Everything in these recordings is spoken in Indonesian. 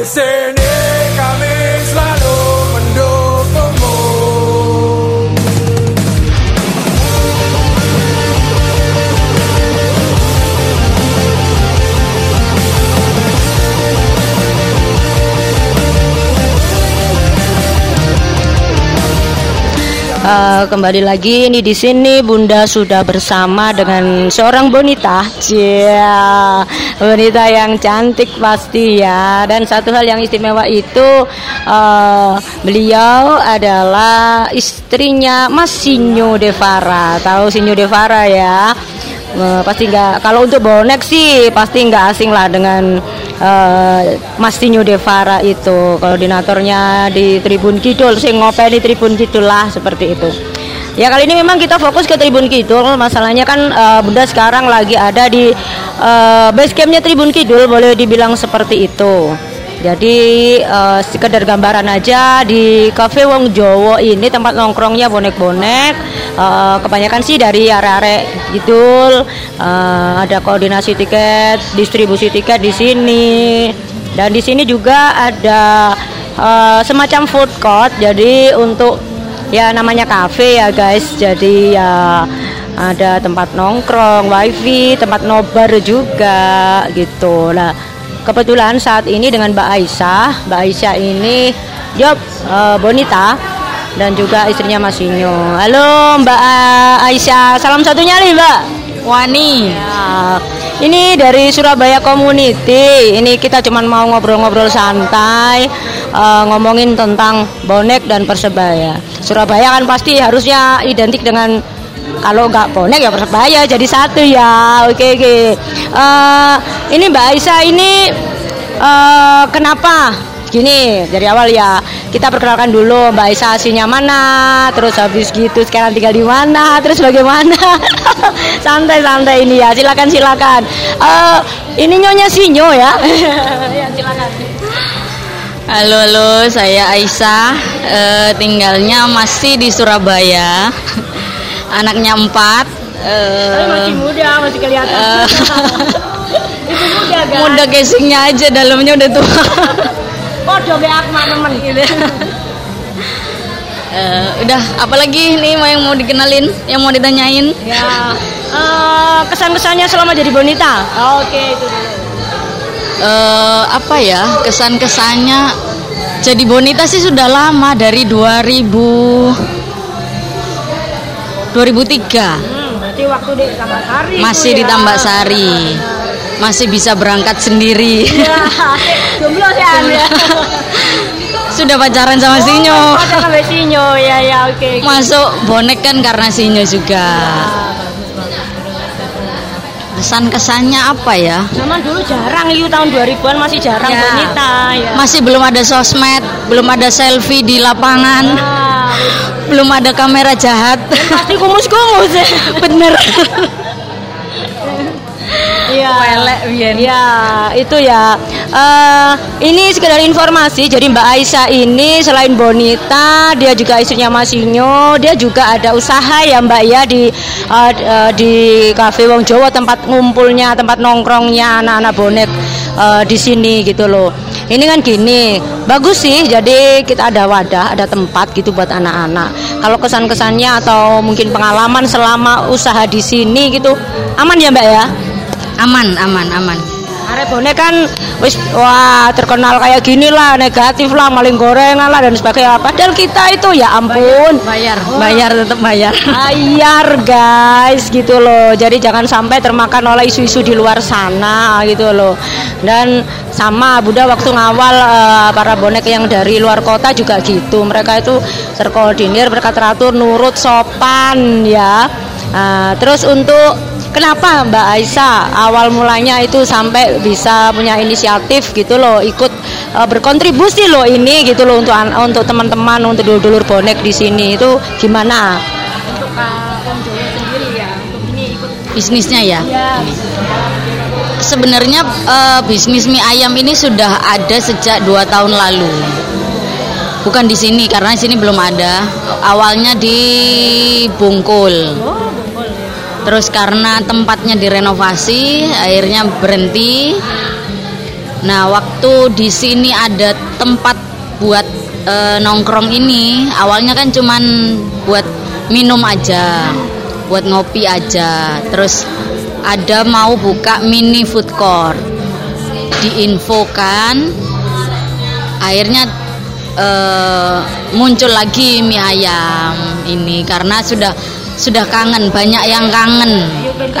Di Eh, kembali lagi nih di sini Bunda sudah bersama dengan seorang bonita, Cia, bonita yang cantik pasti ya. Dan satu hal yang istimewa itu eh, beliau adalah istrinya Mas Sinyo Devara. Tahu Sinyo Devara ya? Eh, pasti nggak kalau untuk bonek sih pasti nggak asing lah dengan eh, Mas Tinyo Devara itu koordinatornya di Tribun Kidul sing ngopeni Tribun Kidul lah seperti itu ya kali ini memang kita fokus ke Tribun Kidul masalahnya kan eh, Bunda sekarang lagi ada di eh, base campnya Tribun Kidul boleh dibilang seperti itu jadi eh, sekedar gambaran aja di Cafe Wong Jowo ini tempat nongkrongnya bonek-bonek. Eh, kebanyakan sih dari area-area Kidul. Eh, ada koordinasi tiket, distribusi tiket di sini. Dan di sini juga ada eh, semacam food court. Jadi untuk ya namanya cafe ya guys. Jadi ya ada tempat nongkrong, wifi, tempat nobar juga gitu. Lah kebetulan saat ini dengan Mbak Aisyah. Mbak Aisyah ini job eh, bonita dan juga istrinya Mas Inyo. Halo Mbak Aisyah, salam satunya nih Mbak. Wani. Ya, ini dari Surabaya Community. Ini kita cuman mau ngobrol-ngobrol santai, eh, ngomongin tentang bonek dan persebaya. Surabaya kan pasti harusnya identik dengan kalau nggak bonek ya persebaya jadi satu ya. Oke oke. Eh, ini Mbak Aisyah ini eh, kenapa? Gini dari awal ya kita perkenalkan dulu Mbak Aisyah aslinya mana, terus habis gitu sekarang tinggal di mana, terus bagaimana? Santai-santai ini ya, silakan silakan. Eh, ini nyonya Sinyo ya. ya silakan. Halo, halo, saya Aisyah. Eh, tinggalnya masih di Surabaya. Anaknya empat. Tapi masih muda, masih kelihatan. Itu muda kan? muda casingnya aja, dalamnya udah tua. Podo be aku temen gitu. Eh, udah, apalagi nih mau yang mau dikenalin, yang mau ditanyain? Ya. Eh, kesan-kesannya selama jadi bonita. Oke, itu dulu. Eh, apa ya kesan-kesannya? Jadi bonita sih sudah lama dari 2000 2003. Hmm, berarti waktu di Tambak Sari. itu masih di ya. Tambak Sari masih bisa berangkat sendiri Ya, jomblo sih Anda. sudah pacaran sama Sinyo Oh, pacaran sama Sinyo. Ya, ya, oke. oke. masuk bonek kan karena Sinyo juga kesan kesannya apa ya Zaman dulu jarang itu tahun 2000-an masih jarang Ya. bonita ya. masih belum ada sosmed belum ada selfie di lapangan Ah, belum ada kamera jahat pasti kumus-kumus. bener Iya. Iya, itu ya. Eh, ini sekedar informasi. Jadi Mbak Aisyah ini selain bonita, dia juga istrinya Mas Inyo, dia juga ada usaha ya Mbak ya di eh, di Cafe Wong Jawa tempat ngumpulnya, tempat nongkrongnya anak-anak bonek eh, di sini gitu loh. Ini kan gini, bagus sih. Jadi kita ada wadah, ada tempat gitu buat anak-anak. Kalau kesan-kesannya atau mungkin pengalaman selama usaha di sini gitu, aman ya Mbak ya? Aman aman aman. Arek bonek kan wis wah terkenal kayak gini lah negatif lah maling gorengan lah dan sebagainya. Padahal kita itu ya ampun. Bayar bayar tetap bayar. Bayar guys gitu loh. Jadi jangan sampai termakan oleh isu-isu di luar sana gitu loh. Dan sama Bunda waktu ngawal eh, para bonek yang dari luar kota juga gitu. Mereka itu terkoordinir mereka teratur nurut sopan ya. Nah, terus untuk kenapa Mbak Aisyah awal mulanya itu sampai bisa punya inisiatif gitu loh ikut eh, berkontribusi loh ini gitu loh untuk untuk teman-teman untuk dulur-dulur bonek di sini itu gimana? Untuk Om Jowo sendiri ya untuk ini ikut bisnisnya ya ya Sebenarnya eh, bisnis mie ayam ini sudah ada sejak dua tahun lalu. Bukan di sini karena di sini belum ada. Awalnya di Bungkul. Terus karena tempatnya direnovasi, akhirnya berhenti. Nah, waktu di sini ada tempat buat eh, nongkrong ini, awalnya kan cuman buat minum aja, buat ngopi aja. Terus ada mau buka mini food court. Diinfokan akhirnya eh, muncul lagi mie ayam ini karena sudah sudah kangen banyak yang kangen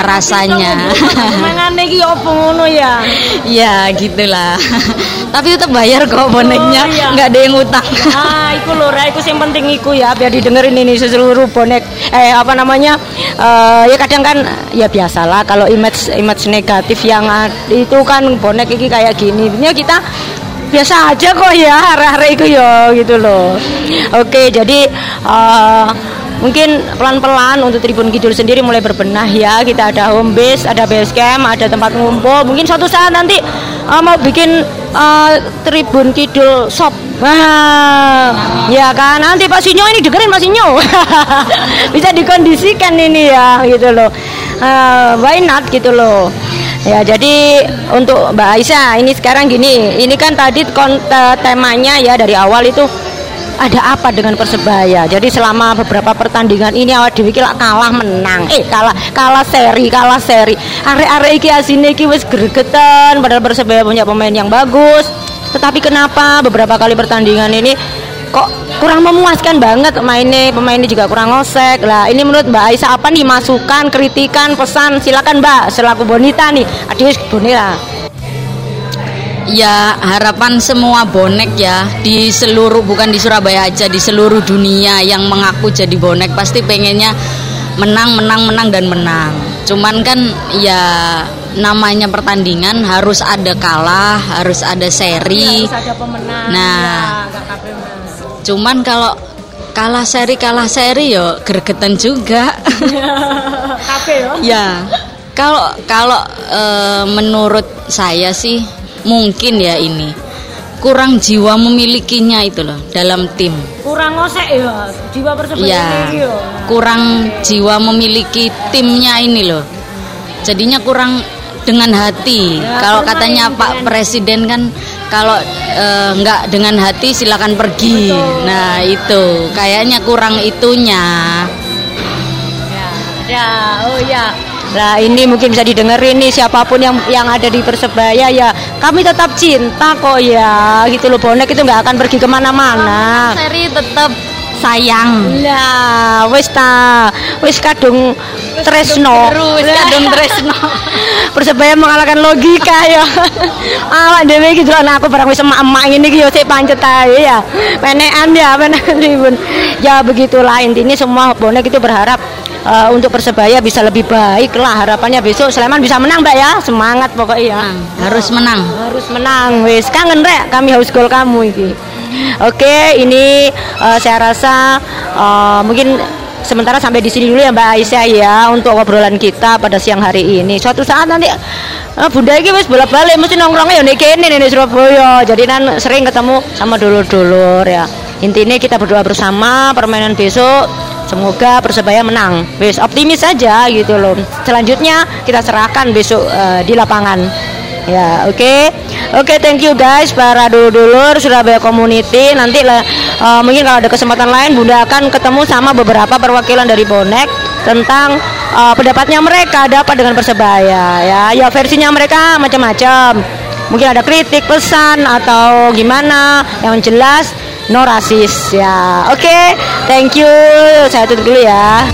rasanya Mengane iki opo ngono ya? ya gitulah tapi tetap bayar kok boneknya Oh, iya. nggak ada yang utang Ah, iku lho, Ra, iku sing penting iku ya, biar didengerin ini seluruh bonek eh apa namanya? eh ya kadang kan ya biasalah kalau image image negatif yang itu kan bonek iki kayak gini. Ya kita biasa aja kok ya, arah-arah iku ya gitu loh. Oke, jadi eh mungkin pelan-pelan untuk Tribun Kidul sendiri mulai berbenah ya. Kita ada home base, ada base camp, ada tempat ngumpul. Mungkin suatu saat nanti eh, mau bikin eh, Tribun Kidul shop. Wah, ya kan nanti Pak Sinyo ini dengerin Pak Sinyo. Bisa dikondisikan ini ya gitu loh. Eh, why not gitu loh. Ya jadi untuk Mbak Aisyah ini sekarang gini, ini kan tadi temanya ya dari awal itu ada apa dengan persebaya? Jadi selama beberapa pertandingan ini awal dewi kalah menang. Eh kalah kalah seri kalah seri. Arek-arek iki asine iki wis gregetan padahal persebaya punya pemain yang bagus. Tetapi kenapa beberapa kali pertandingan ini kok kurang memuaskan banget mainnya pemainnya juga kurang ngosek. Lah ini menurut Mbak Aisyah apa nih masukan kritikan pesan? Silakan Mbak selaku bonita nih. Adik bonita ya harapan semua bonek ya di seluruh bukan di Surabaya aja di seluruh dunia yang mengaku jadi bonek pasti pengennya menang menang menang dan menang cuman kan ya namanya pertandingan harus ada kalah harus ada seri ada pemenang Nah. ya, cuman kalau kalah seri kalah seri yo gregetan juga yo. ya kalau kalau eh, menurut saya sih mungkin ya ini. Kurang jiwa memilikinya itu loh dalam tim. Kurang ngosek ya jiwa persebaya ya ini yo. kurang jiwa memiliki timnya ini loh. Jadinya kurang dengan hati. Ya, kalau kurang katanya Pak Presiden kan kalau eh, nggak dengan hati silakan pergi. Betul. nah itu. Kayaknya kurang itunya. Ya, ya, oh ya. Nah ini mungkin bisa didengerin nih siapa pun yang yang ada di persebaya ya kami tetap cinta kok ya gitu loh bonek itu nggak akan pergi ke mana-mana. seri tetap sayang Nah, wis ta, wis kadung tresno. Terus kadung tresno. Persebaya mengalahkan logika ya. Awak dhewe iki dolan aku barang wis emak-emak ngene iki ya sik pancet ae ya. Penekan ya, penekan Tribun. Ya begitulah intinya semua bonek itu berharap eh, untuk Persebaya bisa lebih baik lah harapannya besok Sleman bisa menang Mbak ya. Semangat pokoknya ya. Harus menang Harus menang, wis kangen rek kami haus gol kamu iki. Oke, ini eh, saya rasa eh, mungkin sementara sampai di sini dulu ya Mbak Aisyah ya untuk obrolan kita pada siang hari ini. Suatu saat nanti eh, Bunda iki wis bolak-balik mesti nongkrongnya ya nek kene nih Surabaya. Jadi kan sering ketemu sama dulur-dulur ya. Intinya kita berdoa bersama permainan besok Semoga Persebaya menang. Wis optimis saja gitu loh. Selanjutnya kita serahkan besok eh, di lapangan. Ya, oke. Oke, thank you guys para dulur-dulur Surabaya Community. Nanti eh, mungkin kalau ada kesempatan lain Bunda akan ketemu sama beberapa perwakilan dari Bonek tentang eh, pendapatnya mereka ada apa dengan Persebaya ya. Ya versinya mereka macam-macam. Mungkin ada kritik, pesan atau gimana. Yang jelas no rasis ya. Oke, thank you. Saya tutup dulu ya.